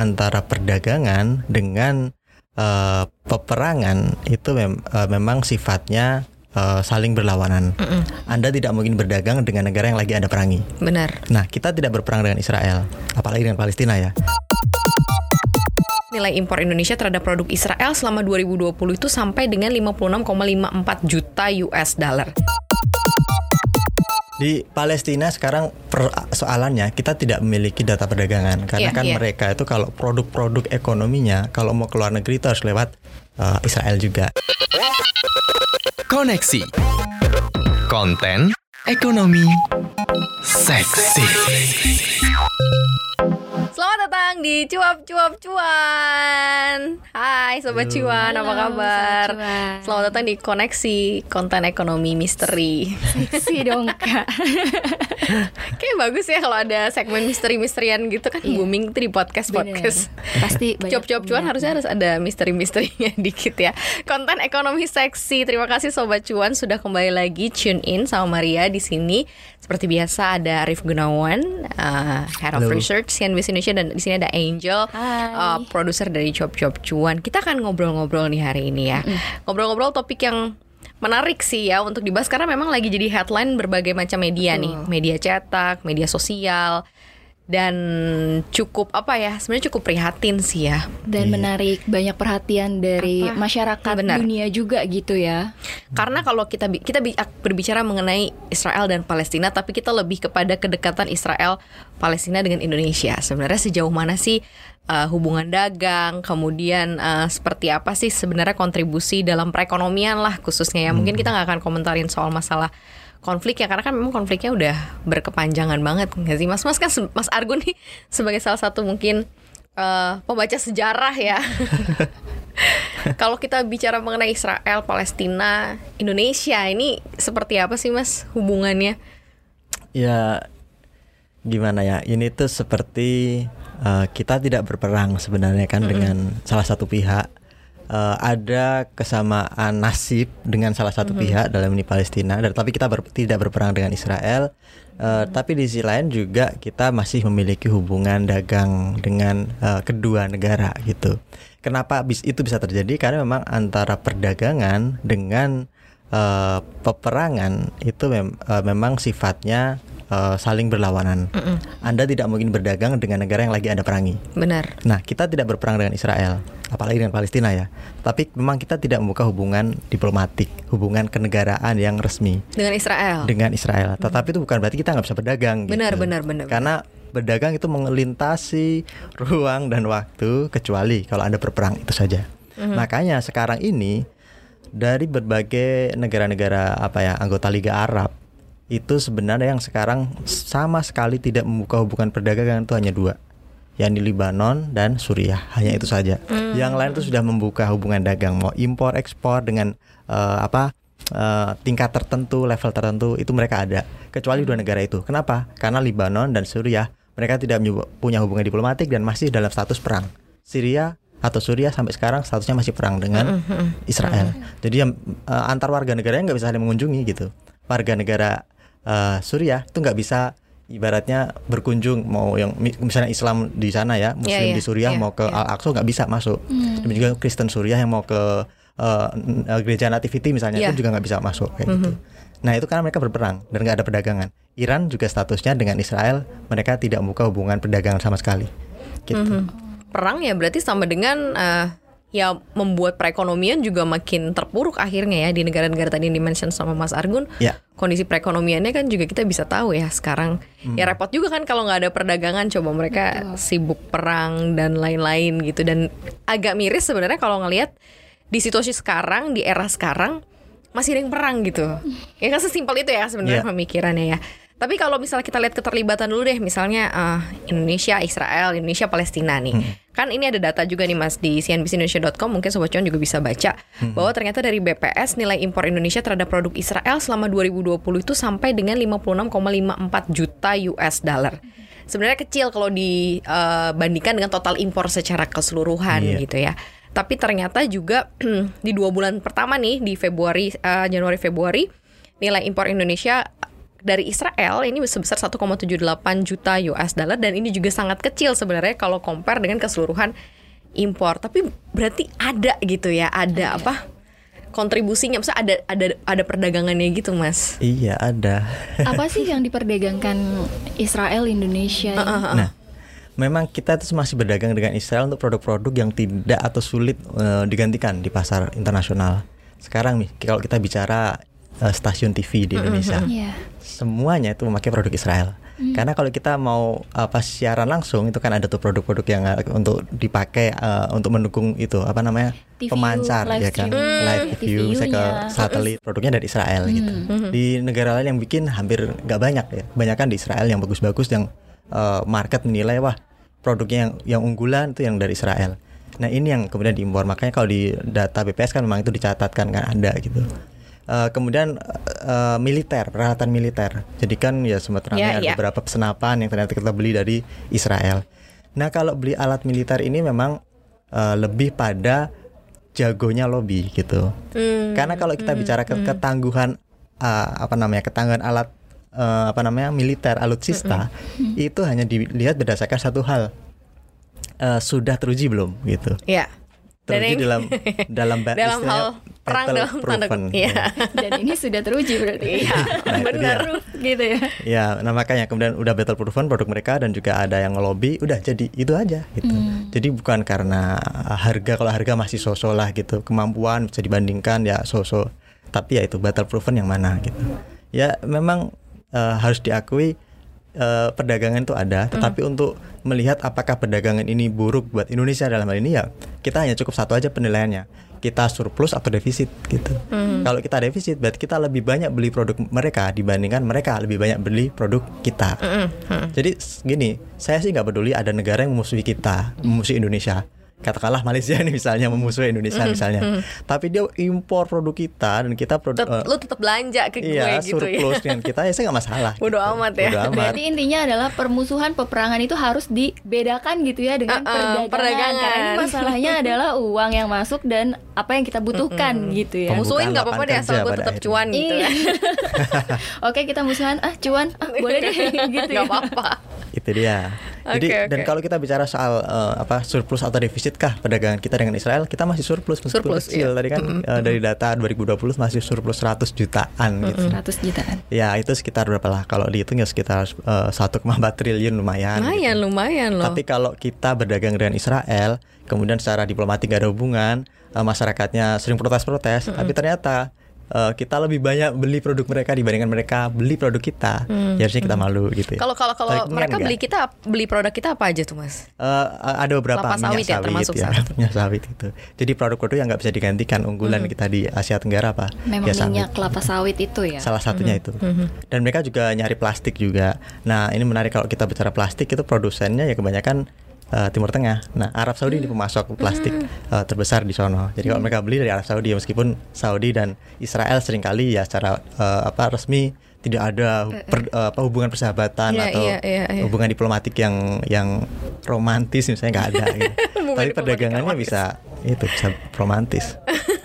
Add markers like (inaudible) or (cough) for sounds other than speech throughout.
antara perdagangan dengan uh, peperangan itu mem uh, memang sifatnya uh, saling berlawanan. Mm -mm. Anda tidak mungkin berdagang dengan negara yang lagi ada perangi. Benar. Nah, kita tidak berperang dengan Israel, apalagi dengan Palestina ya. Nilai impor Indonesia terhadap produk Israel selama 2020 itu sampai dengan 56,54 juta US dollar. Di Palestina sekarang persoalannya kita tidak memiliki data perdagangan karena yeah, kan yeah. mereka itu kalau produk-produk ekonominya kalau mau keluar negeri itu harus lewat uh, Israel juga. Koneksi Konten Ekonomi Seksi Selamat datang di Cuap Cuap Cuan. Hai Sobat Halo. Cuan, apa kabar? Cuan. Selamat datang di Koneksi Konten Ekonomi Misteri. Seksi dong kak. (laughs) Kayak bagus ya kalau ada segmen misteri-misterian gitu kan iya. booming tuh di podcast-podcast. Pasti (laughs) Cuap Cuap Cuan harusnya harus ada misteri-misterinya (laughs) dikit ya. Konten Ekonomi Seksi. Terima kasih Sobat Cuan sudah kembali lagi tune in sama Maria di sini. Seperti biasa ada Arif Gunawan, uh, Head of Halo. Research CNBC Indonesia dan di sini ada Angel, uh, produser dari Chop Chop Cuan. Kita akan ngobrol-ngobrol nih hari ini ya. Ngobrol-ngobrol topik yang menarik sih ya untuk dibahas karena memang lagi jadi headline berbagai macam media Betul. nih, media cetak, media sosial, dan cukup apa ya sebenarnya cukup prihatin sih ya dan yeah. menarik banyak perhatian dari apa? masyarakat Benar. dunia juga gitu ya karena kalau kita kita berbicara mengenai Israel dan Palestina tapi kita lebih kepada kedekatan Israel Palestina dengan Indonesia sebenarnya sejauh mana sih uh, hubungan dagang kemudian uh, seperti apa sih sebenarnya kontribusi dalam perekonomian lah khususnya ya hmm. mungkin kita nggak akan komentarin soal masalah konflik ya karena kan memang konfliknya udah berkepanjangan banget nggak sih? Mas mas kan mas Argun nih (laughs) sebagai salah satu mungkin uh, pembaca sejarah ya. (laughs) Kalau kita bicara mengenai Israel Palestina Indonesia ini seperti apa sih mas hubungannya? Ya gimana ya? Ini tuh seperti uh, kita tidak berperang sebenarnya kan mm -hmm. dengan salah satu pihak uh, ada kesamaan nasib dengan salah satu mm -hmm. pihak dalam ini Palestina, dan tapi kita ber, tidak berperang dengan Israel. Uh, hmm. Tapi di sisi lain juga kita masih memiliki hubungan dagang dengan uh, kedua negara gitu. Kenapa bis itu bisa terjadi? Karena memang antara perdagangan dengan uh, peperangan itu mem uh, memang sifatnya uh, saling berlawanan. Mm -mm. Anda tidak mungkin berdagang dengan negara yang lagi ada perangi. Benar. Nah, kita tidak berperang dengan Israel, apalagi dengan Palestina ya. Tapi memang kita tidak membuka hubungan diplomatik, hubungan kenegaraan yang resmi dengan Israel. Dengan Israel. Tetapi itu bukan berarti kita nggak bisa berdagang. Benar, gitu. benar, benar. Karena berdagang itu melintasi ruang dan waktu kecuali kalau Anda berperang itu saja. Mm -hmm. Makanya sekarang ini dari berbagai negara-negara apa ya anggota Liga Arab itu sebenarnya yang sekarang sama sekali tidak membuka hubungan perdagangan itu hanya dua. Yakni Libanon dan Suriah hanya itu saja. Hmm. yang lain itu sudah membuka hubungan dagang mau impor ekspor dengan uh, apa uh, tingkat tertentu level tertentu itu mereka ada. Kecuali dua negara itu. Kenapa? Karena Libanon dan Suriah mereka tidak punya hubungan diplomatik dan masih dalam status perang. Syria atau Suriah sampai sekarang statusnya masih perang dengan hmm, hmm, Israel. Jadi yang uh, antar warga negara nggak bisa saling mengunjungi gitu. Warga negara uh, Suriah itu nggak bisa ibaratnya berkunjung mau yang misalnya Islam di sana ya Muslim yeah, yeah, di Suriah yeah, mau ke yeah. Al Aqsa nggak bisa masuk hmm. dan juga Kristen Suriah yang mau ke uh, gereja Nativity misalnya yeah. itu juga nggak bisa masuk kayak mm -hmm. gitu. Nah itu karena mereka berperang dan nggak ada perdagangan. Iran juga statusnya dengan Israel mereka tidak membuka hubungan perdagangan sama sekali. Gitu. Mm -hmm. Perang ya berarti sama dengan uh, ya membuat perekonomian juga makin terpuruk akhirnya ya di negara-negara tadi yang dimention sama Mas Argun. Ya. Kondisi perekonomiannya kan juga kita bisa tahu ya sekarang. Hmm. Ya repot juga kan kalau nggak ada perdagangan coba mereka Betul. sibuk perang dan lain-lain gitu dan agak miris sebenarnya kalau ngelihat di situasi sekarang di era sekarang masih ada yang perang gitu. (laughs) Ya kan sesimpel itu ya sebenarnya yeah. pemikirannya ya. Tapi kalau misalnya kita lihat keterlibatan dulu deh, misalnya uh, Indonesia, Israel, Indonesia, Palestina nih. Hmm. Kan ini ada data juga nih Mas di cnbcindonesia.com, mungkin Sobat Cuan juga bisa baca hmm. bahwa ternyata dari BPS nilai impor Indonesia terhadap produk Israel selama 2020 itu sampai dengan 56,54 juta US dollar. Sebenarnya kecil kalau dibandingkan uh, dengan total impor secara keseluruhan yeah. gitu ya. Tapi ternyata juga (clears throat) di dua bulan pertama nih di Februari, uh, Januari Februari nilai impor Indonesia dari Israel ini sebesar 1,78 juta US dollar dan ini juga sangat kecil sebenarnya kalau compare dengan keseluruhan impor. Tapi berarti ada gitu ya, ada apa? kontribusinya? Maksudnya ada ada ada perdagangannya gitu mas? Iya ada. Apa sih yang diperdagangkan Israel Indonesia? Nah memang kita itu masih berdagang dengan Israel untuk produk-produk yang tidak atau sulit uh, digantikan di pasar internasional. Sekarang nih kalau kita bicara uh, stasiun TV di Indonesia yeah. semuanya itu memakai produk Israel Hmm. Karena kalau kita mau apa siaran langsung itu kan ada tuh produk-produk yang uh, untuk dipakai uh, untuk mendukung itu apa namanya TV pemancar ya kan hmm. live view saya ke satelit produknya dari Israel hmm. gitu. Hmm. Di negara lain yang bikin hampir nggak banyak ya. Banyak kan di Israel yang bagus-bagus yang uh, market menilai wah produknya yang yang unggulan itu yang dari Israel. Nah ini yang kemudian diimpor makanya kalau di data BPS kan memang itu dicatatkan kan ada gitu. Uh, kemudian uh, militer, peralatan militer. Jadi kan ya sempat ramai yeah, ada yeah. beberapa senapan yang ternyata kita beli dari Israel. Nah kalau beli alat militer ini memang uh, lebih pada jagonya lobby gitu. Mm. Karena kalau kita mm, bicara ke mm. ketangguhan uh, apa namanya ketangguhan alat uh, apa namanya militer alutsista mm -mm. itu hanya dilihat berdasarkan satu hal uh, sudah teruji belum gitu. Iya. Yeah teruji dalam (laughs) dalam dalam hal perang dalam tanda ya. (laughs) Dan ini sudah teruji berarti. Iya, (laughs) nah, benar gitu ya. Ya, nah makanya kemudian udah battle proven produk mereka dan juga ada yang ngelobi, udah jadi itu aja gitu. Hmm. Jadi bukan karena harga kalau harga masih sosok lah gitu, kemampuan bisa dibandingkan ya sosok. Tapi ya itu battle proven yang mana gitu. Ya memang uh, harus diakui uh, perdagangan itu ada, hmm. tetapi hmm. untuk melihat apakah perdagangan ini buruk buat Indonesia dalam hal ini ya kita hanya cukup satu aja penilaiannya kita surplus atau defisit gitu. Hmm. Kalau kita defisit berarti kita lebih banyak beli produk mereka dibandingkan mereka lebih banyak beli produk kita. Hmm. Hmm. Jadi gini, saya sih nggak peduli ada negara yang memusuhi kita, memusuhi Indonesia katakanlah Malaysia nih misalnya memusuhi Indonesia mm, misalnya, mm. tapi dia impor produk kita dan kita produk Tet, uh, lu tetap belanja ke iya, gue gitu ya. surplus dengan (laughs) kita ya saya nggak masalah. Bodo gitu. amat ya. Bodo amat. Berarti intinya adalah permusuhan peperangan itu harus dibedakan gitu ya dengan uh, uh, perdagangan. perdagangan. Karena ini masalahnya (laughs) adalah uang yang masuk dan apa yang kita butuhkan mm -hmm. gitu ya. Musuhin nggak apa-apa deh asal gue tetap cuan gitu ya. (laughs) Oke kita musuhan ah cuan ah, boleh deh gitu. Gak apa-apa. Itu dia. Jadi okay, okay. dan kalau kita bicara soal uh, apa surplus atau defisit kah perdagangan kita dengan Israel, kita masih surplus meskipun surplus, kecil. Iya. Tadi kan mm -hmm. uh, dari data 2020 masih surplus 100 jutaan mm -hmm. gitu. 100 jutaan. Ya, itu sekitar berapa lah? Kalau dihitung ya sekitar uh, 1,4 triliun lumayan. Lumayan, gitu. lumayan loh. Tapi kalau kita berdagang dengan Israel, kemudian secara diplomatik gak ada hubungan, uh, masyarakatnya sering protes-protes, mm -hmm. tapi ternyata uh, kita lebih banyak beli produk mereka dibandingkan mereka beli produk kita. Hmm. Ya harusnya kita hmm. malu gitu ya. Kalau kalau kalau mereka enggak. beli kita beli produk kita apa aja tuh Mas? Uh, ada beberapa Kelapa minyak sawit, ya, termasuk ya, (laughs) minyak sawit itu. Jadi produk-produk yang nggak bisa digantikan unggulan hmm. kita di Asia Tenggara apa? Memang ya, minyak kelapa sawit itu ya. Salah satunya hmm. itu. Hmm. Dan mereka juga nyari plastik juga. Nah, ini menarik kalau kita bicara plastik itu produsennya ya kebanyakan uh, Timur Tengah. Nah, Arab Saudi ini pemasok plastik uh, terbesar di sono. Jadi kalau mereka beli dari Arab Saudi, meskipun Saudi dan Israel sering kali ya secara uh, apa resmi tidak ada per, uh, apa hubungan persahabatan yeah, atau yeah, yeah, yeah. hubungan diplomatik yang yang romantis misalnya nggak ada. gitu. (laughs) Tapi perdagangannya bisa itu bisa romantis. (laughs)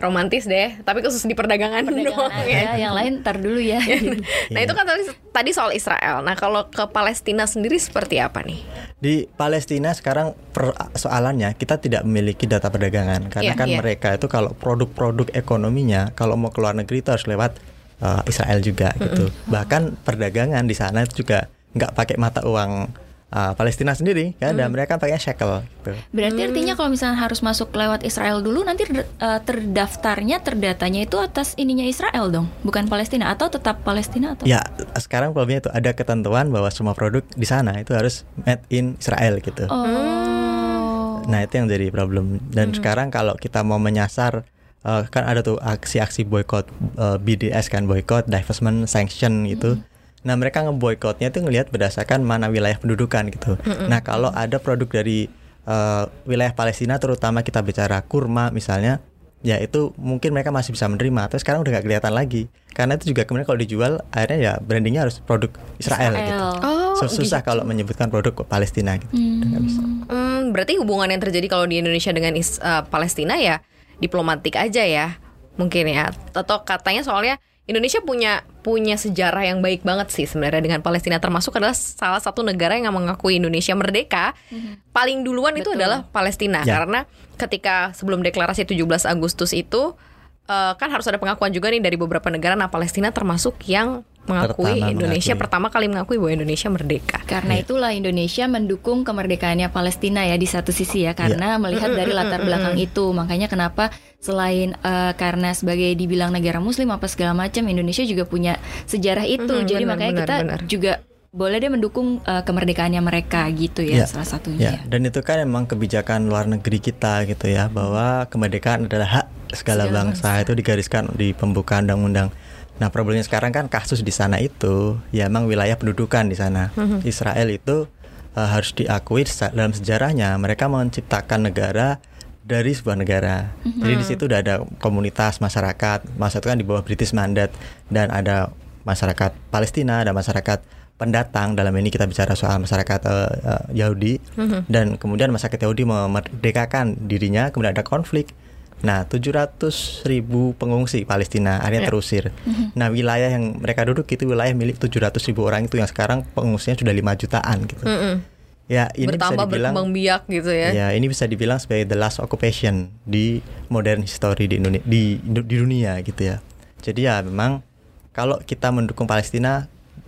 romantis deh tapi khusus di perdagangan, perdagangan (laughs) doang ya. yang lain ntar dulu ya (laughs) nah itu kan tadi tadi soal Israel nah kalau ke Palestina sendiri seperti apa nih di Palestina sekarang persoalannya kita tidak memiliki data perdagangan karena yeah, kan yeah. mereka itu kalau produk-produk ekonominya kalau mau keluar negeri itu harus lewat uh, Israel juga mm -hmm. gitu bahkan perdagangan di sana itu juga nggak pakai mata uang uh, Palestina sendiri ya hmm. dan mereka pakai shekel gitu. Berarti hmm. artinya kalau misalnya harus masuk lewat Israel dulu nanti uh, terdaftarnya terdatanya itu atas ininya Israel dong, bukan Palestina atau tetap Palestina atau Ya, sekarang problemnya itu ada ketentuan bahwa semua produk di sana itu harus made in Israel gitu. Oh. Nah, itu yang jadi problem. Dan hmm. sekarang kalau kita mau menyasar uh, kan ada tuh aksi-aksi boykot uh, BDS kan boykot, divestment, sanction gitu. Hmm Nah mereka ngeboikotnya itu ngelihat berdasarkan mana wilayah pendudukan gitu. Mm -hmm. Nah kalau ada produk dari uh, wilayah Palestina terutama kita bicara kurma misalnya, ya itu mungkin mereka masih bisa menerima. Tapi sekarang udah gak kelihatan lagi. Karena itu juga kemudian kalau dijual akhirnya ya brandingnya harus produk Israel, Israel. gitu. Oh, so, susah gitu. kalau menyebutkan produk Palestina gitu. Hmm. Hmm, berarti hubungan yang terjadi kalau di Indonesia dengan is, uh, Palestina ya diplomatik aja ya mungkin ya. Atau katanya soalnya Indonesia punya punya sejarah yang baik banget sih sebenarnya dengan Palestina termasuk adalah salah satu negara yang mengakui Indonesia merdeka mm-hmm. paling duluan Betul. itu adalah Palestina ya. karena ketika sebelum deklarasi 17 Agustus itu uh, kan harus ada pengakuan juga nih dari beberapa negara nah Palestina termasuk yang mengakui pertama Indonesia mengakui. pertama kali mengakui bahwa Indonesia merdeka. Karena ya. itulah Indonesia mendukung kemerdekaannya Palestina ya di satu sisi ya karena ya. melihat dari latar belakang itu. Makanya kenapa selain uh, karena sebagai dibilang negara muslim apa segala macam Indonesia juga punya sejarah itu. Mm -hmm, Jadi benar, makanya benar, kita benar. juga boleh deh mendukung uh, kemerdekaannya mereka gitu ya, ya salah satunya. Ya, dan itu kan emang kebijakan luar negeri kita gitu ya bahwa kemerdekaan adalah hak segala, segala bangsa. bangsa itu digariskan di pembukaan undang-undang Nah problemnya sekarang kan kasus di sana itu ya emang wilayah pendudukan di sana. Mm-hmm. Israel itu uh, harus diakui dalam sejarahnya mereka menciptakan negara dari sebuah negara. Mm-hmm. Jadi di situ udah ada komunitas masyarakat, masa itu kan di bawah British Mandate dan ada masyarakat Palestina, ada masyarakat pendatang dalam ini kita bicara soal masyarakat uh, uh, Yahudi mm-hmm. dan kemudian masyarakat Yahudi memerdekakan dirinya, kemudian ada konflik Nah, 700 ribu pengungsi Palestina akhirnya yeah. terusir. Mm-hmm. Nah, wilayah yang mereka duduk itu wilayah milik 700 ribu orang itu yang sekarang pengungsinya sudah 5 jutaan gitu. Mm-hmm. Ya, ini Bertambah bisa dibilang berkembang biak gitu ya. Ya, ini bisa dibilang sebagai the last occupation di modern history di Indonesia di, di dunia gitu ya. Jadi ya memang kalau kita mendukung Palestina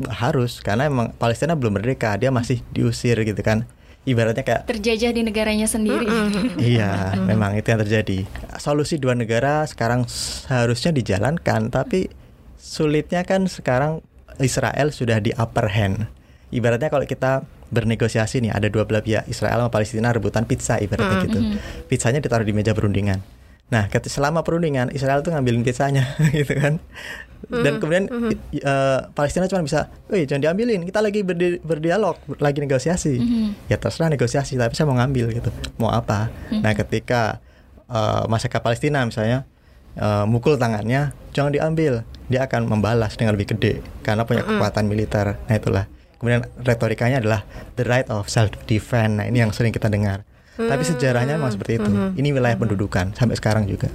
harus karena memang Palestina belum merdeka, dia masih diusir gitu kan ibaratnya kayak terjajah di negaranya sendiri. (laughs) iya, memang itu yang terjadi. Solusi dua negara sekarang seharusnya dijalankan, tapi sulitnya kan sekarang Israel sudah di upper hand. Ibaratnya kalau kita bernegosiasi nih ada dua belah pihak Israel sama Palestina rebutan pizza ibaratnya gitu. Pizzanya ditaruh di meja perundingan. Nah, selama perundingan Israel tuh ngambilin pizzanya (laughs) gitu kan dan mm-hmm. kemudian mm-hmm. uh, Palestina cuma bisa, "Wih, jangan diambilin, kita lagi berdi berdialog, lagi negosiasi." Mm-hmm. Ya terserah negosiasi, tapi saya mau ngambil gitu. Mau apa? Mm-hmm. Nah, ketika uh, masyarakat Palestina misalnya uh, mukul tangannya, jangan diambil. Dia akan membalas dengan lebih gede karena punya mm-hmm. kekuatan militer. Nah, itulah. Kemudian retorikanya adalah the right of self defense. Nah, ini yang sering kita dengar. Mm-hmm. Tapi sejarahnya memang seperti itu. Mm-hmm. Ini wilayah pendudukan sampai sekarang juga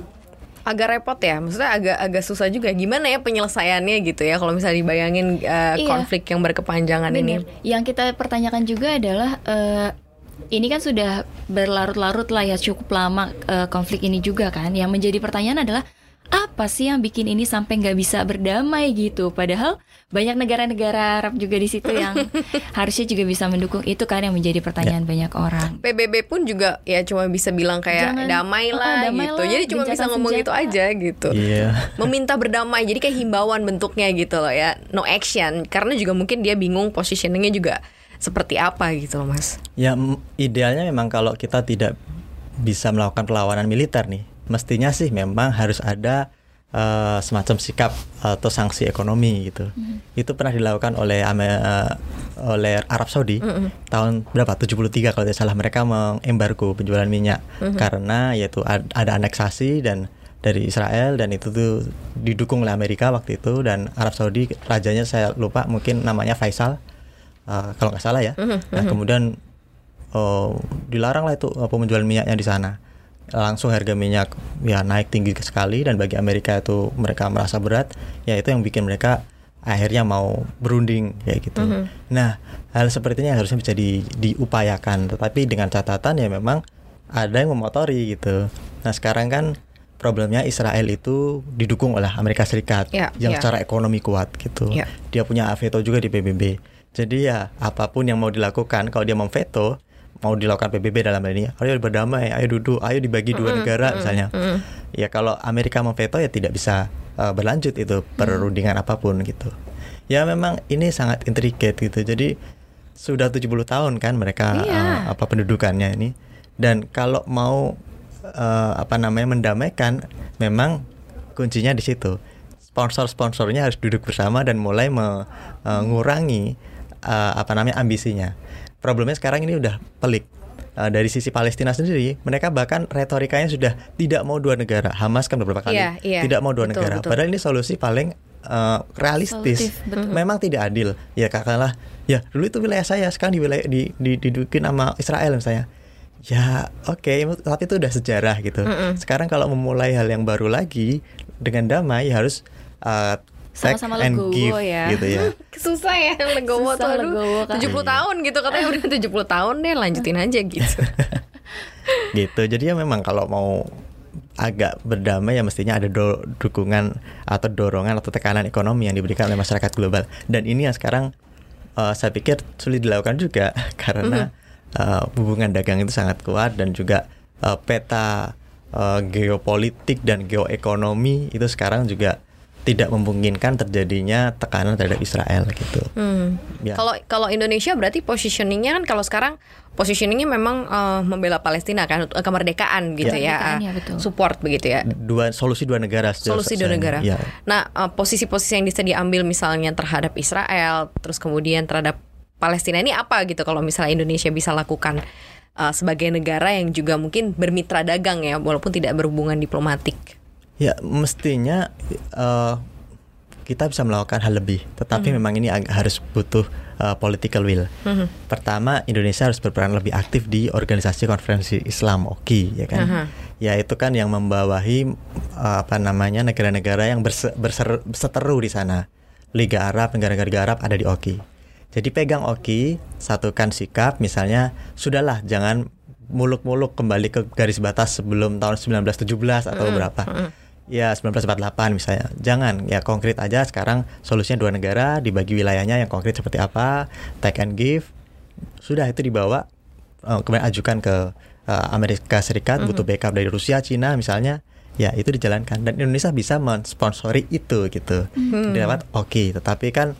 agak repot ya maksudnya agak agak susah juga gimana ya penyelesaiannya gitu ya kalau misalnya dibayangin uh, iya. konflik yang berkepanjangan Bener. ini yang kita pertanyakan juga adalah uh, ini kan sudah berlarut-larut lah ya cukup lama uh, konflik ini juga kan yang menjadi pertanyaan adalah apa sih yang bikin ini sampai nggak bisa berdamai gitu? Padahal banyak negara-negara Arab juga di situ yang (laughs) harusnya juga bisa mendukung itu kan yang menjadi pertanyaan ya. banyak orang. PBB pun juga ya cuma bisa bilang kayak Jangan, damai lah uh, damai gitu lah, jadi cuma bisa ngomong senjata. itu aja gitu. Yeah. meminta berdamai jadi kayak himbauan bentuknya gitu loh ya. No action karena juga mungkin dia bingung positioningnya juga seperti apa gitu loh mas. Ya idealnya memang kalau kita tidak bisa melakukan perlawanan militer nih mestinya sih memang harus ada uh, semacam sikap atau sanksi ekonomi gitu. Mm-hmm. Itu pernah dilakukan oleh uh, oleh Arab Saudi mm-hmm. tahun berapa? 73 kalau tidak salah mereka mengembargo penjualan minyak mm-hmm. karena yaitu ada aneksasi dan dari Israel dan itu tuh didukung oleh Amerika waktu itu dan Arab Saudi rajanya saya lupa mungkin namanya Faisal uh, kalau nggak salah ya. Mm-hmm. Nah kemudian oh, dilarang lah itu penjualan minyaknya di sana langsung harga minyak ya naik tinggi sekali dan bagi Amerika itu mereka merasa berat ya itu yang bikin mereka akhirnya mau berunding kayak gitu. Mm -hmm. Nah hal seperti ini harusnya bisa di, diupayakan tetapi dengan catatan ya memang ada yang memotori gitu. Nah sekarang kan problemnya Israel itu didukung oleh Amerika Serikat yeah, yang yeah. secara ekonomi kuat gitu. Yeah. Dia punya veto juga di PBB. Jadi ya apa pun yang mau dilakukan kalau dia memveto mau dilakukan PBB dalam hal ini ayo berdamai ayo duduk ayo dibagi dua negara misalnya. ya kalau Amerika memveto ya tidak bisa uh, berlanjut itu perundingan apa pun gitu. Ya memang ini sangat intricate gitu. Jadi sudah 70 tahun kan mereka iya. uh, apa pendudukannya ini. Dan kalau mau uh, apa namanya mendamaikan memang kuncinya di situ. Sponsor-sponsornya harus duduk bersama dan mulai mengurangi uh, apa namanya ambisinya problemnya sekarang ini udah pelik uh, dari sisi Palestina sendiri, mereka bahkan retorikanya sudah tidak mau dua negara. Hamas kan beberapa kali yeah, yeah. tidak mau dua betul, negara. Betul. Padahal ini solusi paling uh, realistis. Solutif, Memang tidak adil. Ya katakanlah, ya dulu itu wilayah saya, sekarang di wilayah di, di didudukin sama Israel misalnya. Ya oke, okay, tapi itu udah sejarah gitu. Mm -mm. Sekarang kalau memulai hal yang baru lagi dengan damai, ya harus uh, Sama-sama and legowo give ya. gitu ya. (laughs) Susah ya legowo Susah tuh aduh, legowo, Kak. 70 tahun gitu katanya udah 70 tahun deh lanjutin aja gitu. (laughs) gitu jadi ya memang kalau mau agak berdamai ya mestinya ada do- dukungan atau dorongan atau tekanan ekonomi yang diberikan oleh masyarakat global dan ini yang sekarang eh, saya pikir sulit dilakukan juga (laughs) karena eh, hubungan dagang itu sangat kuat dan juga eh, peta eh, geopolitik dan geoekonomi itu sekarang juga tidak memungkinkan terjadinya tekanan terhadap Israel gitu. Hmm. Ya. Kalau kalau Indonesia berarti positioningnya kan kalau sekarang positioningnya memang eh, membela Palestina kan eh, kemerdekaan gitu ya, Kemerdekaan, eh, ya, betul. support begitu ya. Dua solusi dua negara. Solusi dua negara. Ya. Nah eh, posisi-posisi yang bisa diambil misalnya terhadap Israel, terus kemudian terhadap Palestina ini apa gitu kalau misalnya Indonesia bisa lakukan eh, sebagai negara yang juga mungkin bermitra dagang ya walaupun tidak berhubungan diplomatik. Ya mestinya eh, kita bisa melakukan hal lebih, tetapi memang ini ag- harus butuh eh, political will. Pertama, Indonesia harus berperan lebih aktif di organisasi konferensi Islam (OKI), ya kan? Aha. Ya itu kan yang membawahi eh, apa namanya negara-negara yang berse- berseteru di sana. Liga Arab, negara-negara Arab ada di OKI. Jadi pegang OKI, satukan sikap, misalnya sudahlah jangan muluk-muluk kembali ke garis batas sebelum tahun 1917 atau berapa. Ya 1948 misalnya. Jangan ya konkret aja sekarang solusinya dua negara dibagi wilayahnya yang konkret seperti apa, take and give. Sudah itu dibawa eh, kemudian ajukan ke eh, Amerika Serikat butuh backup dari Rusia, Cina misalnya. Ya itu dijalankan dan Indonesia bisa mensponsori itu gitu. Dapat oke, tetapi kan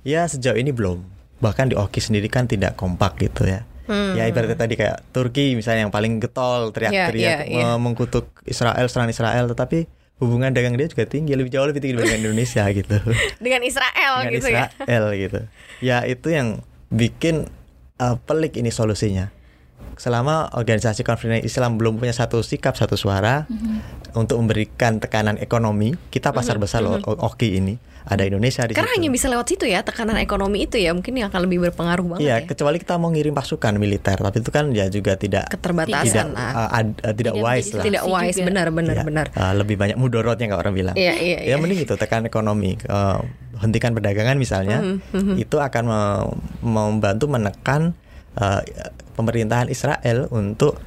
ya sejauh ini belum. Bahkan di OKI sendiri kan tidak kompak gitu ya. Ya ibaratnya tadi kayak Turki misalnya yang paling getol teriak-teriak Ya, ya, ya. eh, mengkutuk Israel, serang Israel, tetapi hubungan dagang dia juga tinggi, lebih jauh lebih tinggi dibandingkan (laughs) Indonesia gitu. Dengan Israel Dengan gitu ya. Israel gitu. Ya itu yang bikin eh, pelik ini solusinya. Selama organisasi konferensi Islam belum punya satu sikap, satu suara untuk memberikan tekanan ekonomi, kita pasar besar loh OKI ini. Ada Indonesia di Karena situ. hanya bisa lewat situ ya tekanan ekonomi itu ya mungkin yang akan lebih berpengaruh banget Iya, ya. kecuali kita mau ngirim pasukan militer, tapi itu kan ya juga tidak Keterbatasan tidak lah. uh, ad- uh, tidak Tidak wise lah. Tidak wise benar benar Iya, benar. uh, lebih banyak mudorotnya kalau orang bilang. Iya, iya, Ya iya. mending itu tekan ekonomi, uh, hentikan perdagangan misalnya, Mm-hmm, itu akan me- membantu menekan uh, pemerintahan Israel untuk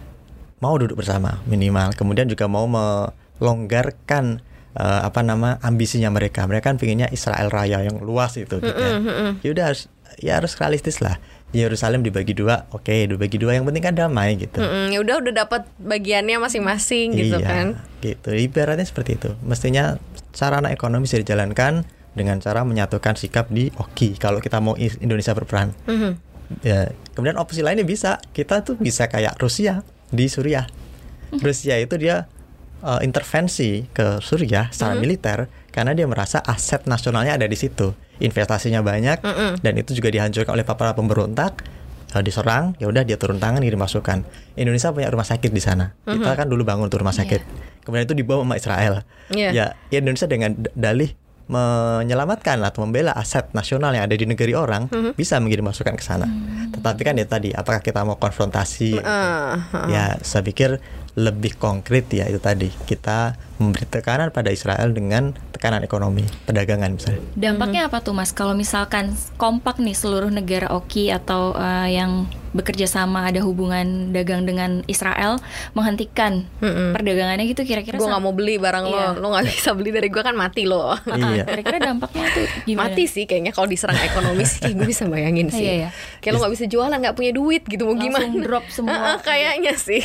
mau duduk bersama minimal, kemudian juga mau melonggarkan uh, apa nama ambisinya mereka. Mereka kan pinginnya Israel Raya yang luas itu. Gitu ya. Ya udah harus ya harus realistis lah. Yerusalem dibagi dua, oke dibagi dua. Yang penting kan damai gitu. Mm-mm, ya udah udah dapat bagiannya masing-masing gitu iya, kan. gitu. Ibaratnya seperti itu. Mestinya sarana ekonomi bisa dijalankan dengan cara menyatukan sikap di OKI. Kalau kita mau Indonesia berperan, Mhm. ya. Kemudian opsi lainnya bisa. Kita tuh bisa kayak Rusia di Suriah. Rusia itu dia uh, intervensi ke Suriah secara militer karena dia merasa aset nasionalnya ada di situ. Investasinya banyak dan itu juga dihancurkan oleh para pemberontak. uh, diserang, ya udah dia turun tangan ngirim masukan. Indonesia punya rumah sakit di sana. Kita kan dulu bangun tuh rumah sakit. Kemudian itu dibawa sama Israel. Iya. Ya, ya Indonesia dengan dalih menyelamatkan atau membela aset nasional yang ada di negeri orang bisa mengirim masukan ke sana. Tetapi kan ya tadi, apakah kita mau konfrontasi? gitu. Ah, Ya, saya pikir lebih konkret ya itu tadi. Kita memberi tekanan pada Israel dengan tekanan ekonomi, perdagangan misalnya. Dampaknya apa tuh Mas kalau misalkan kompak nih seluruh negara OKI atau eh, yang bekerja sama ada hubungan dagang dengan Israel menghentikan perdagangannya gitu kira-kira gue nggak mau beli barang Iya. lo, lo nggak bisa beli dari gue kan mati lo. Iya. Kira-kira dampaknya tuh gimana? Mati sih kayaknya kalau diserang ekonomi sih kayak gue bisa bayangin sih. Iya, iya. Kayak lo nggak bisa jualan nggak punya duit gitu mau Langsung gimana? drop semua. Ah, (laughs) ah, kayaknya sih.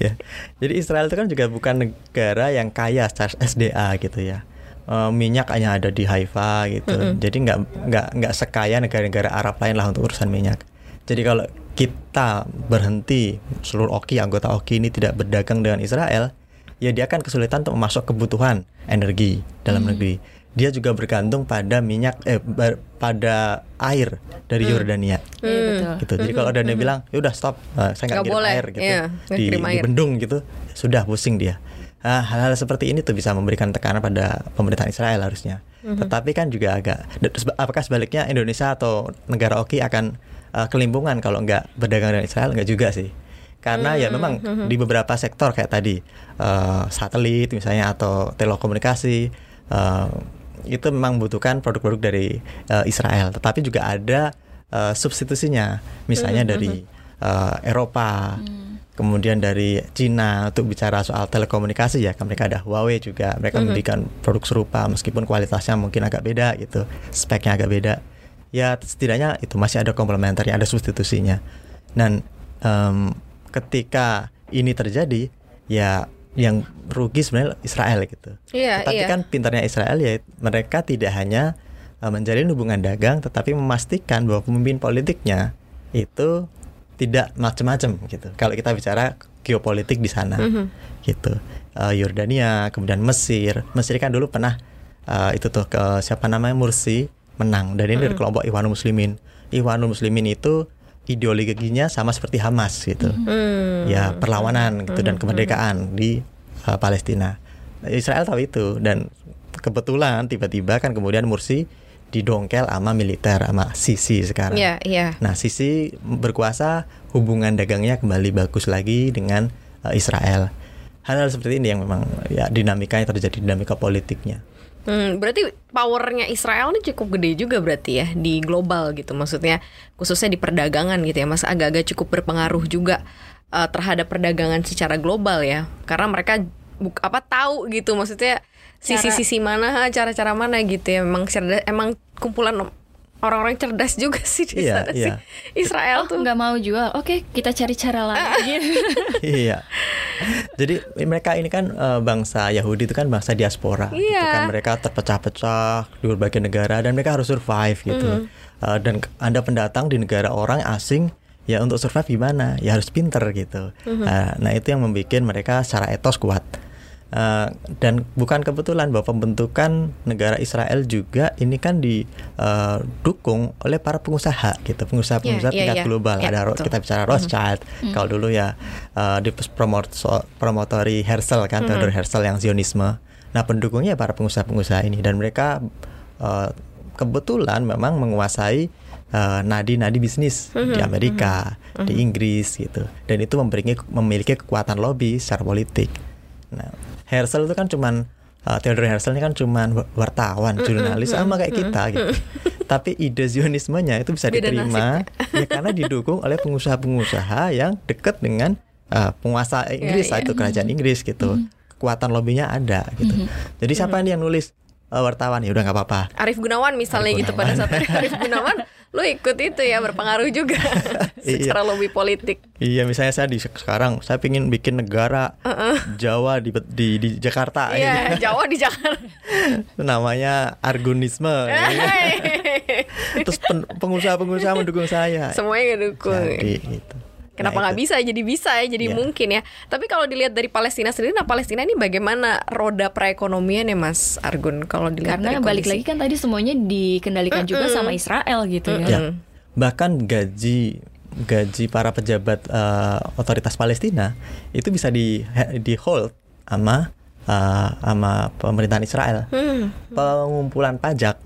Iya. Jadi Israel itu kan juga bukan negara yang kaya secara SDA gitu ya. Eh, minyak hanya ada di Haifa gitu. Jadi nggak nggak nggak sekaya negara-negara Arab lain lah untuk urusan minyak. Jadi kalau kita berhenti seluruh OKI anggota OKI ini tidak berdagang dengan Israel, ya dia akan kesulitan untuk memasok kebutuhan energi dalam negeri. Dia juga bergantung pada minyak eh ber- pada air dari Yordania Iya betul. gitu. Jadi kalau ada yang bilang, ya udah stop, eh, saya nggak kirim boleh, air gitu nggak di, di bendung gitu, sudah pusing dia. Ah, hal-hal seperti ini tuh bisa memberikan tekanan pada pemerintahan Israel harusnya. Mhm. Tetapi kan juga agak, apakah sebaliknya Indonesia atau negara OKI akan eh, kelimpungan kalau nggak berdagang dengan Israel? Nggak juga sih. Karena Mhm, ya memang di beberapa sektor kayak tadi eh, satelit misalnya atau telekomunikasi, eh, itu memang membutuhkan produk-produk dari uh, Israel, tetapi juga ada uh, substitusinya, misalnya dari uh, Eropa, kemudian dari Cina untuk bicara soal telekomunikasi ya, kan mereka ada Huawei juga, mereka memberikan produk serupa meskipun kualitasnya mungkin agak beda gitu, speknya agak beda. Ya setidaknya itu masih ada komplementernya, ada substitusinya. Dan em, ketika ini terjadi, ya yang rugi sebenarnya Israel gitu. Iya, Tetapi iya. kan pintarnya Israel ya mereka tidak hanya uh, menjalin hubungan dagang tetapi memastikan bahwa pemimpin politiknya itu tidak macam-macam gitu. Kalau kita bicara geopolitik di sana gitu. Uh, Yordania, kemudian Mesir. Mesir kan dulu pernah uh, itu tuh ke siapa namanya Mursi menang dan ini dari kelompok Ikhwanul Muslimin. Ikhwanul Muslimin itu ideologinya sama seperti Hamas gitu Hmm. ya perlawanan gitu dan kemerdekaan di uh, Palestina. Israel tahu itu dan kebetulan tiba-tiba kan kemudian Mursi didongkel sama militer sama Sisi sekarang. Iya, iya. Nah Sisi berkuasa hubungan dagangnya kembali bagus lagi dengan uh, Israel. Hal-hal seperti ini yang memang ya dinamikanya terjadi dinamika politiknya. Hmm, berarti powernya Israel ini cukup gede juga berarti ya di global gitu maksudnya khususnya di perdagangan gitu ya mas agak-agak cukup berpengaruh juga uh, terhadap perdagangan secara global ya karena mereka buk, apa tahu gitu maksudnya sisi-sisi mana cara-cara mana gitu ya memang cerdas emang kumpulan orang-orang cerdas juga (laughs) sih di Iya, sana iya. sih Israel Oh, tuh nggak mau jual. Oke, kita cari cara lain. (laughs) iya. Jadi mereka ini kan eh, bangsa Yahudi itu kan bangsa diaspora, gitu Iya. kan mereka terpecah-pecah di berbagai negara dan mereka harus survive gitu. Eh, dan k- anda pendatang di negara orang asing, ya untuk survive gimana? Ya harus pinter gitu. Eh, nah itu yang membuat mereka secara etos kuat. Eh, dan bukan kebetulan bahwa pembentukan negara Israel juga ini kan didukung oleh para pengusaha gitu, pengusaha-pengusaha Iya, iya, tingkat iya. global. Iya, Ada betul. kita bicara Rothschild, kalau dulu ya uh, di promoto- promotori Herzl kan, Theodor Herzl yang Zionisme. Nah pendukungnya para pengusaha-pengusaha ini dan mereka uh, kebetulan memang menguasai uh, nadi-nadi bisnis di Amerika, di Inggris gitu, dan itu memiliki memiliki kekuatan lobby secara politik. Nah Herzl itu kan cuman uh, Theodor Herzl ini kan cuman wa- wartawan, jurnalis sama kayak kita gitu. Tapi ide Zionismenya itu bisa Beda diterima ya karena didukung oleh pengusaha-pengusaha yang dekat dengan uh, penguasa Inggris iya. itu kerajaan Inggris gitu. Kekuatan lobbynya ada gitu. Jadi siapa nih yang nulis uh, wartawan ya udah nggak apa-apa. Arif Gunawan misalnya Arif gitu pada Gunawan. saat Arif Gunawan lu ikut itu ya berpengaruh juga (laughs) Iya. secara lobby politik Iya misalnya saya di sekarang saya pingin bikin negara Jawa di di, di Jakarta Iya, gitu. (laughs) Jawa di Jakarta. (laughs) namanya Argunisme. Terus pen- pengusaha-pengusaha mendukung saya. Semuanya ngedukung. Jadi gitu. Kenapa Nah, nggak itu. bisa? Jadi bisa ya, jadi Iya. mungkin ya. Tapi kalau dilihat dari Palestina sendiri, nah Palestina ini bagaimana roda perekonomian ya Mas Argun? Kalau dilihat Karena dari balik lagi kan tadi semuanya dikendalikan juga sama Israel gitu ya. Ya. Bahkan gaji gaji para pejabat eh, otoritas Palestina itu bisa di di hold sama eh, sama pemerintahan Israel. Hmm. Pengumpulan pajak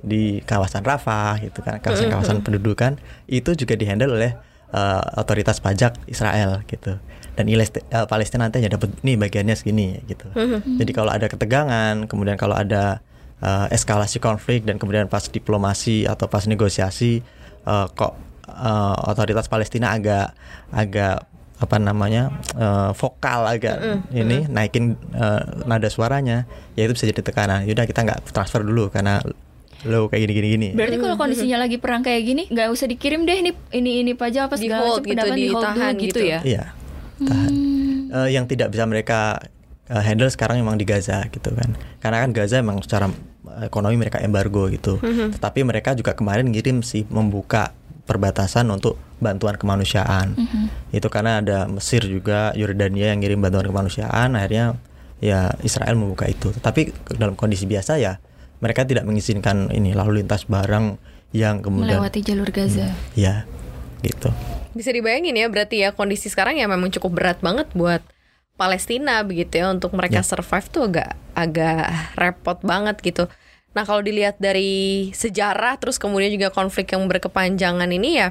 di kawasan Rafah gitu kan, kawasan-kawasan pendudukan itu juga dihandle oleh eh, otoritas pajak Israel gitu. Dan eh, Palestina nanti hanya dapat nih bagiannya segini gitu. Jadi kalau ada ketegangan, kemudian kalau ada eh, eskalasi konflik dan kemudian pas diplomasi atau pas negosiasi eh, kok eh, otoritas Palestina agak agak apa namanya eh, vokal agak ini naikin eh, nada suaranya ya itu bisa jadi tekanan yaudah kita nggak transfer dulu karena lo kayak gini gini gini Berarti kalau kondisinya lagi perang kayak gini, nggak usah dikirim deh ini ini ini pajak apa Di segala hold macam gitu, di hold ditahan gitu, gitu. ya. iya tahan. Eh, yang tidak bisa mereka eh, handle sekarang memang di Gaza gitu kan. Karena kan Gaza memang secara ekonomi mereka embargo gitu. Tetapi mereka juga kemarin ngirim sih membuka perbatasan untuk bantuan kemanusiaan. Itu karena ada Mesir juga Yordania yang ngirim bantuan kemanusiaan akhirnya ya Israel membuka itu. Tetapi dalam kondisi biasa ya mereka tidak mengizinkan ini lalu lintas barang yang kemudian Melewati jalur Gaza. ya gitu Bisa dibayangin ya berarti ya kondisi sekarang ya memang cukup berat banget buat Palestina begitu ya untuk mereka Ya. survive tuh agak agak repot banget gitu. Nah kalau dilihat dari sejarah terus kemudian juga konflik yang berkepanjangan ini ya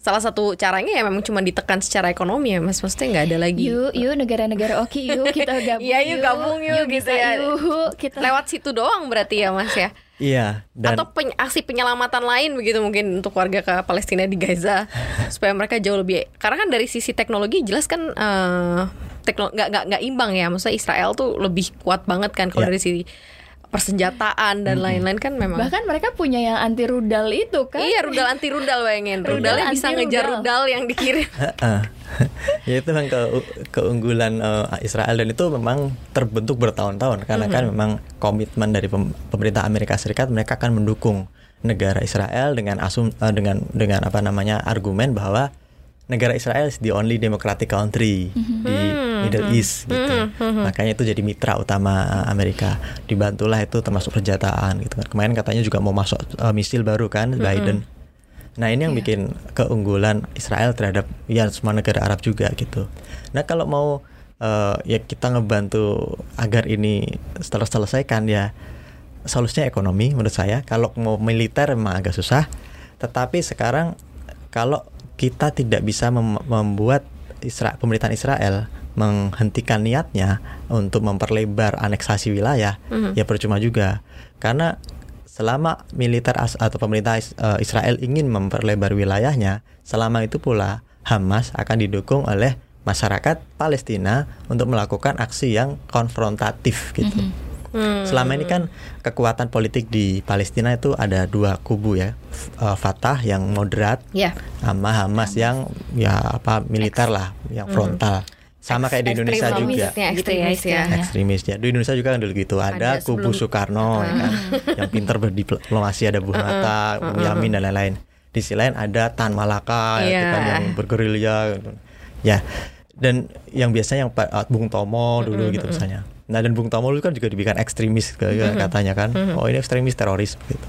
salah satu caranya ya memang cuma ditekan secara ekonomi ya mas maksudnya nggak ada lagi Yuk, yuk negara-negara oke, yuk kita (laughs) gabung. Iya, yuk gabung yuk, gitu bisa, ya. Yuk, kita lewat situ doang berarti ya mas ya Iya, dan atau peny- aksi penyelamatan lain begitu mungkin untuk warga ke Palestina di Gaza (laughs) supaya mereka jauh lebih karena kan dari sisi teknologi jelas kan eh, tekno nggak nggak nggak imbang ya maksudnya Israel tuh lebih kuat banget kan kalau Ya. dari sisi persenjataan dan lain-lain kan memang bahkan mereka punya yang anti rudal itu kan. iya rudal anti rudal bayangin rudalnya bisa anti-rudal. ngejar rudal yang dikirim (laughs) Heeh. ya itu memang ke- keunggulan eh, Israel dan itu memang terbentuk bertahun-tahun karena kan memang komitmen dari pem- pemerintah Amerika Serikat mereka akan mendukung negara Israel dengan asum eh, dengan dengan apa namanya argumen bahwa negara Israel is the only democratic country di Middle East gitu. Makanya itu jadi mitra utama eh, Amerika. Dibantulah itu termasuk persenjataan gitu kan. Kemarin katanya juga mau masuk eh, misil baru kan Biden. Nah ini yang bikin keunggulan Israel terhadap ya semua negara Arab juga gitu. Nah kalau mau eh, ya kita ngebantu agar ini setelah selesaikan ya solusinya ekonomi menurut saya. Kalau mau militer memang agak susah. Tetapi sekarang kalau kita tidak bisa mem- membuat Isra pemerintahan Israel menghentikan niatnya untuk memperlebar aneksasi wilayah, ya percuma juga. Karena selama militer as- atau pemerintah Is- eh, Israel ingin memperlebar wilayahnya, selama itu pula Hamas akan didukung oleh masyarakat Palestina untuk melakukan aksi yang konfrontatif gitu. Selama ini kan kekuatan politik di Palestina itu ada dua kubu ya, eh, Fatah yang moderat, ya. sama Hamas yang ya apa militer lah, yang frontal. Sama kayak di Indonesia Ekstremis juga ya, Gitu ya ekstremis ya istilahnya. ekstremis ya. Di Indonesia juga kan dulu gitu. Ada, Ada kubu sebelum- Soekarno ya kan, yang pintar berdiplomasi ada Bung Hatta, Bung Yamin dan lain-lain. Di sisi lain ada Tan Malaka ya, itu kan Iya. yang bergerilya gitu. Ya. Dan yang biasanya yang Pak- uh, Bung Tomo dulu gitu misalnya. Nah, dan Bung Tomo dulu kan juga dibikin ekstremis ke- katanya kan. Oh, ini ekstremis teroris gitu.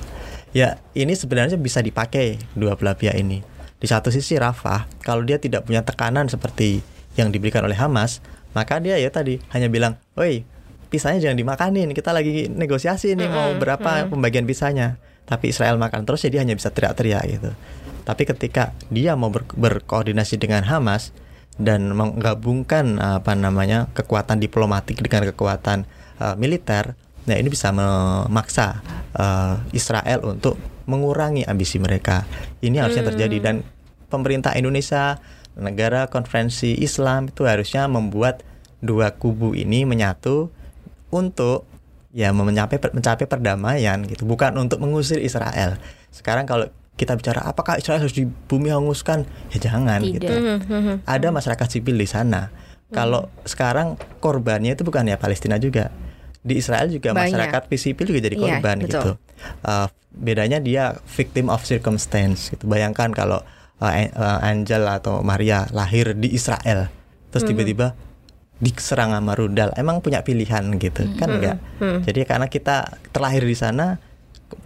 Ya, ini sebenarnya bisa dipakai dua belah pihak ini. Di satu sisi Rafah, kalau dia tidak punya tekanan seperti yang diberikan oleh Hamas, maka dia ya tadi hanya bilang, "Woi, pisahnya jangan dimakanin. Kita lagi negosiasi nih mau berapa pembagian pisahnya." Tapi Israel makan terus jadi hanya bisa teriak-teriak gitu. Tapi ketika dia mau ber- berkoordinasi dengan Hamas dan menggabungkan apa namanya kekuatan diplomatik dengan kekuatan uh, militer, nah ini bisa memaksa uh, Israel untuk mengurangi ambisi mereka. Ini harusnya terjadi dan pemerintah Indonesia, negara konferensi Islam itu harusnya membuat dua kubu ini menyatu untuk ya mencapai mencapai perdamaian gitu, bukan untuk mengusir Israel. Sekarang kalau kita bicara apakah Israel harus di bumi hanguskan? Ya jangan Tidak. gitu. Ada masyarakat sipil di sana. Kalau sekarang korbannya itu bukan ya Palestina juga. Di Israel juga Banyak. masyarakat sipil juga jadi Iya, korban betul. gitu. Uh, bedanya dia victim of circumstance gitu. Bayangkan kalau uh, An- Angel atau Maria lahir di Israel, terus tiba-tiba diserang sama rudal. Emang punya pilihan gitu kan enggak? Jadi karena kita terlahir di sana,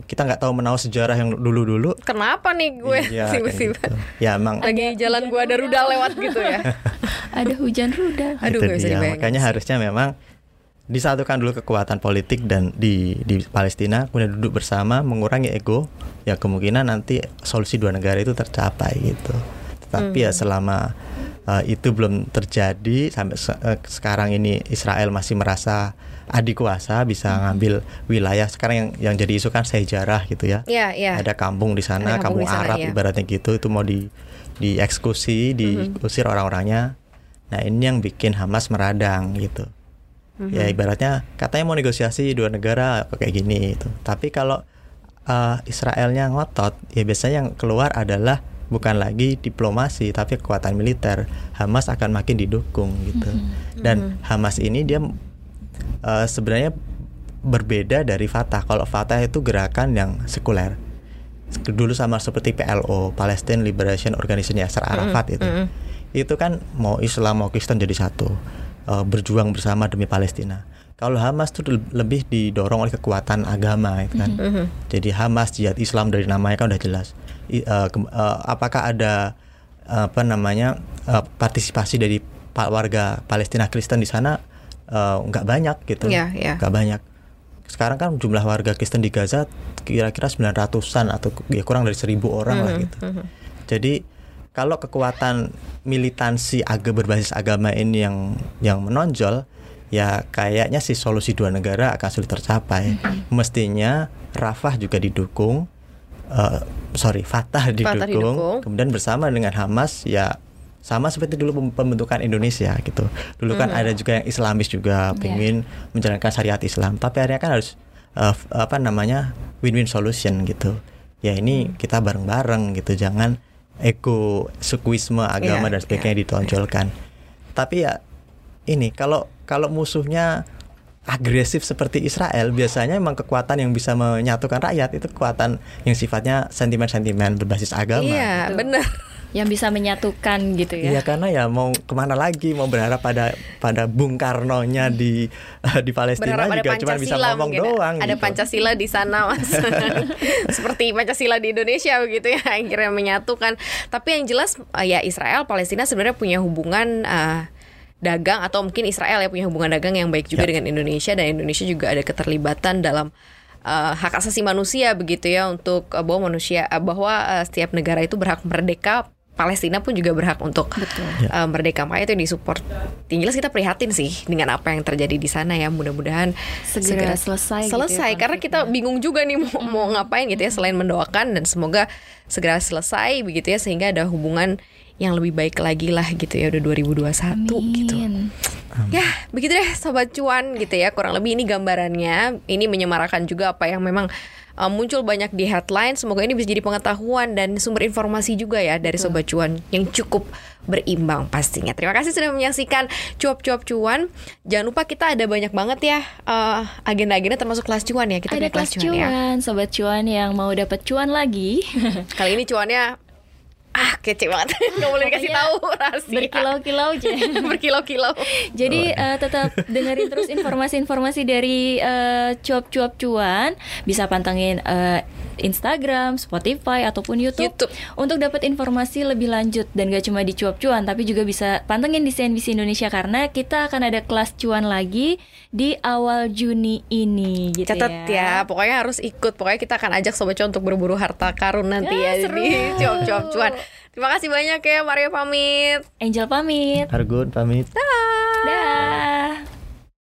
kita nggak tahu menahu sejarah yang dulu-dulu. kenapa nih gue Iya, gitu. Ya emang lagi jalan gue ada rudal lewat gitu ya (laughs) Ada hujan rudal. Aduh, itu nggak bisa dia. Makanya sih. harusnya memang disatukan dulu kekuatan politik dan di di Palestina kemudian duduk bersama mengurangi ego ya kemungkinan nanti solusi dua negara itu tercapai gitu. Tetapi Hmm. ya selama uh, itu belum terjadi sampai se- uh, sekarang ini Israel masih merasa adik kuasa bisa Hmm. ngambil wilayah sekarang yang yang jadi isu kan sejarah gitu ya. Iya, iya. Ada kampung di sana, Ada kampung kampung, di sana, Arab iya. ibaratnya gitu itu mau di dieksekusi, Mm-hmm. diusir orang-orangnya. Nah, ini yang bikin Hamas meradang gitu. Mm-hmm. Ya ibaratnya katanya mau negosiasi dua negara kayak gini itu. Tapi kalau uh, Israelnya ngotot, ya biasanya yang keluar adalah bukan lagi diplomasi tapi kekuatan militer. Hamas akan makin didukung gitu. Dan Hamas ini dia uh, sebenarnya berbeda dari Fatah. Kalau Fatah itu gerakan yang sekuler. Dulu sama seperti PLO, Palestine Liberation Organization Yasser Arafat itu. Itu kan mau Islam mau Kristen jadi satu, uh, berjuang bersama demi Palestina. Kalau Hamas itu le- lebih didorong oleh kekuatan agama itu kan. Jadi Hamas jihad Islam dari namanya kan udah jelas. I- uh, kem- uh, apakah ada uh, apa namanya uh, partisipasi dari warga Palestina Kristen di sana uh, nggak banyak gitu, iya. nggak banyak. Sekarang kan jumlah warga Kristen di Gaza kira-kira 900-an atau ya kurang dari 1000 orang lah gitu. Jadi kalau kekuatan militansi agak berbasis agama ini yang yang menonjol ya kayaknya si solusi dua negara akan sulit tercapai. Mestinya Rafah juga didukung eh, sorry Fatah didukung, didukung. kemudian bersama dengan Hamas ya sama seperti dulu pem- pembentukan Indonesia gitu. Dulu kan ada juga yang Islamis juga pengen menjalankan syariat Islam, tapi akhirnya kan harus f- apa namanya win-win solution gitu. Ya ini kita bareng-bareng gitu, jangan ego sukuisme agama Iya, dan sebagainya ditonjolkan. Tapi ya ini kalau kalau musuhnya agresif seperti Israel biasanya memang kekuatan yang bisa menyatukan rakyat itu kekuatan yang sifatnya sentimen-sentimen berbasis agama. Iya, Betul. benar. Yang bisa menyatukan gitu ya. Iya karena ya mau ke mana lagi mau berharap pada pada Bung Karno-nya di di Palestina Berharap juga cuma bisa ngomong mungkin. doang. Ada gitu. Pancasila di sana mas. (laughs) Seperti Pancasila di Indonesia begitu ya akhirnya menyatukan. Tapi yang jelas uh, ya Israel Palestina sebenarnya punya hubungan uh, dagang atau mungkin Israel ya punya hubungan dagang yang baik juga Ya. dengan Indonesia dan Indonesia juga ada keterlibatan dalam uh, hak asasi manusia begitu ya untuk uh, bahwa manusia uh, bahwa uh, setiap negara itu berhak merdeka. Palestina pun juga berhak untuk Ya. uh, merdeka makanya itu yang disupport. Jelas kita prihatin sih dengan apa yang terjadi di sana ya. Mudah-mudahan Segera selesai gitu ya selesai karena kita bingung juga nih mau, mau ngapain gitu ya selain mendoakan dan semoga segera selesai begitu ya sehingga ada hubungan yang lebih baik lagi lah gitu ya udah 2021 gitu. Amin. Ya, begitu deh sobat cuan gitu ya. Kurang lebih ini gambarannya. Ini menyemarakan juga apa yang memang uh, muncul banyak di headline. Semoga ini bisa jadi pengetahuan dan sumber informasi juga ya dari sobat cuan yang cukup berimbang pastinya. Terima kasih sudah menyaksikan cuap-cuap cuan. Jangan lupa kita ada banyak banget ya uh, agenda-agenda termasuk kelas cuan ya. Kita Ada kelas cuan, ya. sobat cuan yang mau dapat cuan lagi. (laughs) Kali ini cuannya ah kece banget. (laughs) Gak boleh dikasih tahu rahasia. Berkilau-kilau aja. (laughs) Berkilau-kilau. Jadi eh, tetap dengerin terus informasi-informasi dari eh, cuap-cuap cuan. Bisa pantengin eh, Instagram, Spotify ataupun YouTube, YouTube. untuk dapat informasi lebih lanjut dan gak cuma di cuap cuan tapi juga bisa pantengin di CNBC Indonesia karena kita akan ada kelas cuan lagi di awal Juni ini gitu Catat ya. ya. pokoknya harus ikut. Pokoknya kita akan ajak sobat cuan untuk berburu harta karun nanti Ya, ya, seru. di cuap-cuap cuan. Terima kasih banyak ya Mario pamit. Angel pamit. Argun pamit. Dah.